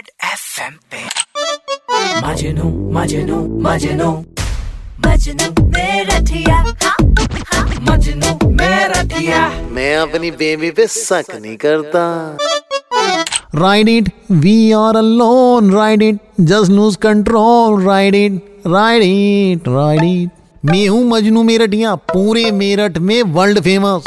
Red FM पे। मजनू मजनू मजनू। मजनू हाँ, हाँ, मजनू मैं अपनी बेबी पे शक नहीं करता। Ride it, we are alone. Ride it, just lose control. Ride it, ride it, ride it मैं हूँ मजनू मेरठिया पूरे मेरठ में वर्ल्ड फ़ेमस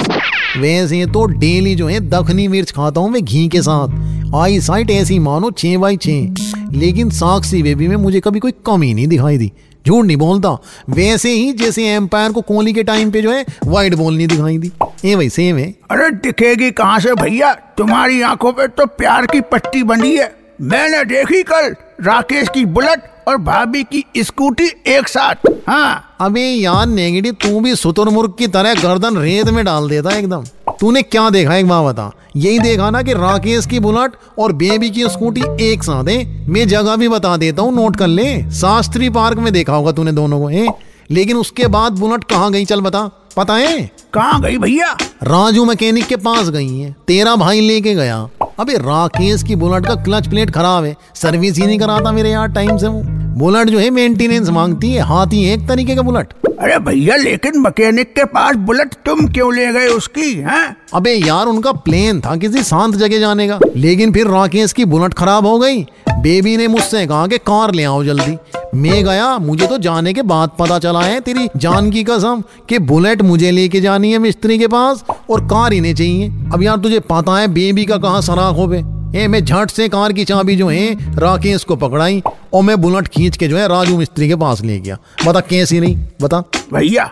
वैसे तो डेली जो है दखनी मिर्च खाता हूँ मैं घी के साथ। आई साइट ऐसी मानो छः बाई छः लेकिन साक्षी बेबी में मुझे कभी कोई कमी नहीं दिखाई दी। झूठ नहीं बोलता। वैसे ही जैसे एम्पायर को कोहली के टाइम पे जो है वाइट बॉल नहीं दिखाई दी। ए भाई सेम है। अरे दिखेगी कहाँ से भैया? तुम्हारी आँखों पे तो प्यार की पट्टी बनी है। मैंने देखी कल राकेश की बुलेट। और भाभी की स्कूटी एक साथ। हाँ। अबे यार नेगेटिव तू भी सुतुरमुर्ग की तरह गर्दन रेत में डाल देता एकदम। तूने क्या देखा एक बात बता। यही देखा ना कि राकेश की बुलेट और बेबी की स्कूटी एक साथ है। मैं जगह भी बता देता हूँ नोट कर ले। शास्त्री पार्क में देखा होगा तूने दोनों को है। लेकिन उसके बाद बुलेट कहाँ गई चल बता। पता है? कहाँ गई भैया? राजू मैकेनिक के पास गई है। तेरा भाई लेके गया। अबे राकेश की बुलेट का क्लच प्लेट खराब है। सर्विस ही नहीं कराता मेरे यार टाइम से वो। बुलेट जो है मेंटेनेंस मांगती है हाथी है एक तरीके का बुलेट। अरे भैया लेकिन मैकेनिक के पास बुलेट तुम क्यों ले गए उसकी हैं? अबे यार उनका प्लेन था किसी शांत जगह जाने का। लेकिन फिर राकेश की बुलेट खराब हो गई। बेबी ने मुझसे कहा कि कार ले आओ जल्दी। मैं गया मुझे तो जाने के बाद पता चला है तेरी जान की कसम कि बुलेट मुझे लेके जानी है मिस्त्री के पास। और कार इन्हें चाहिए। अब यार तुझे पता है बेबी का कहाँ सराख हो बे ए मैं झट से कार की चाबी जो है राकेश को पकड़ाई और मैं बुलेट खींच के जो है राजू मिस्त्री के पास ले गया। बता कैसी नहीं? बता। भैया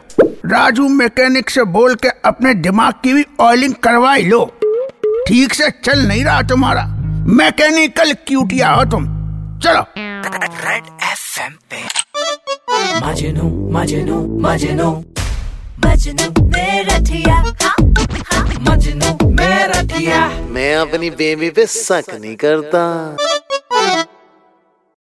राजू मैकेनिक से बोल के अपने दिमाग की भी ऑयलिंग करवाई लो। ठीक से चल नहीं रहा तुम्हारा। मैकेनिकल क्यूटिया हो तुम। चलो। रेड एफएम पे। मजनू मजनू मजनू। मजनू मेरा ठिया हाँ, मेरा ठिया मैं अपनी बेबी पे शक नहीं करता।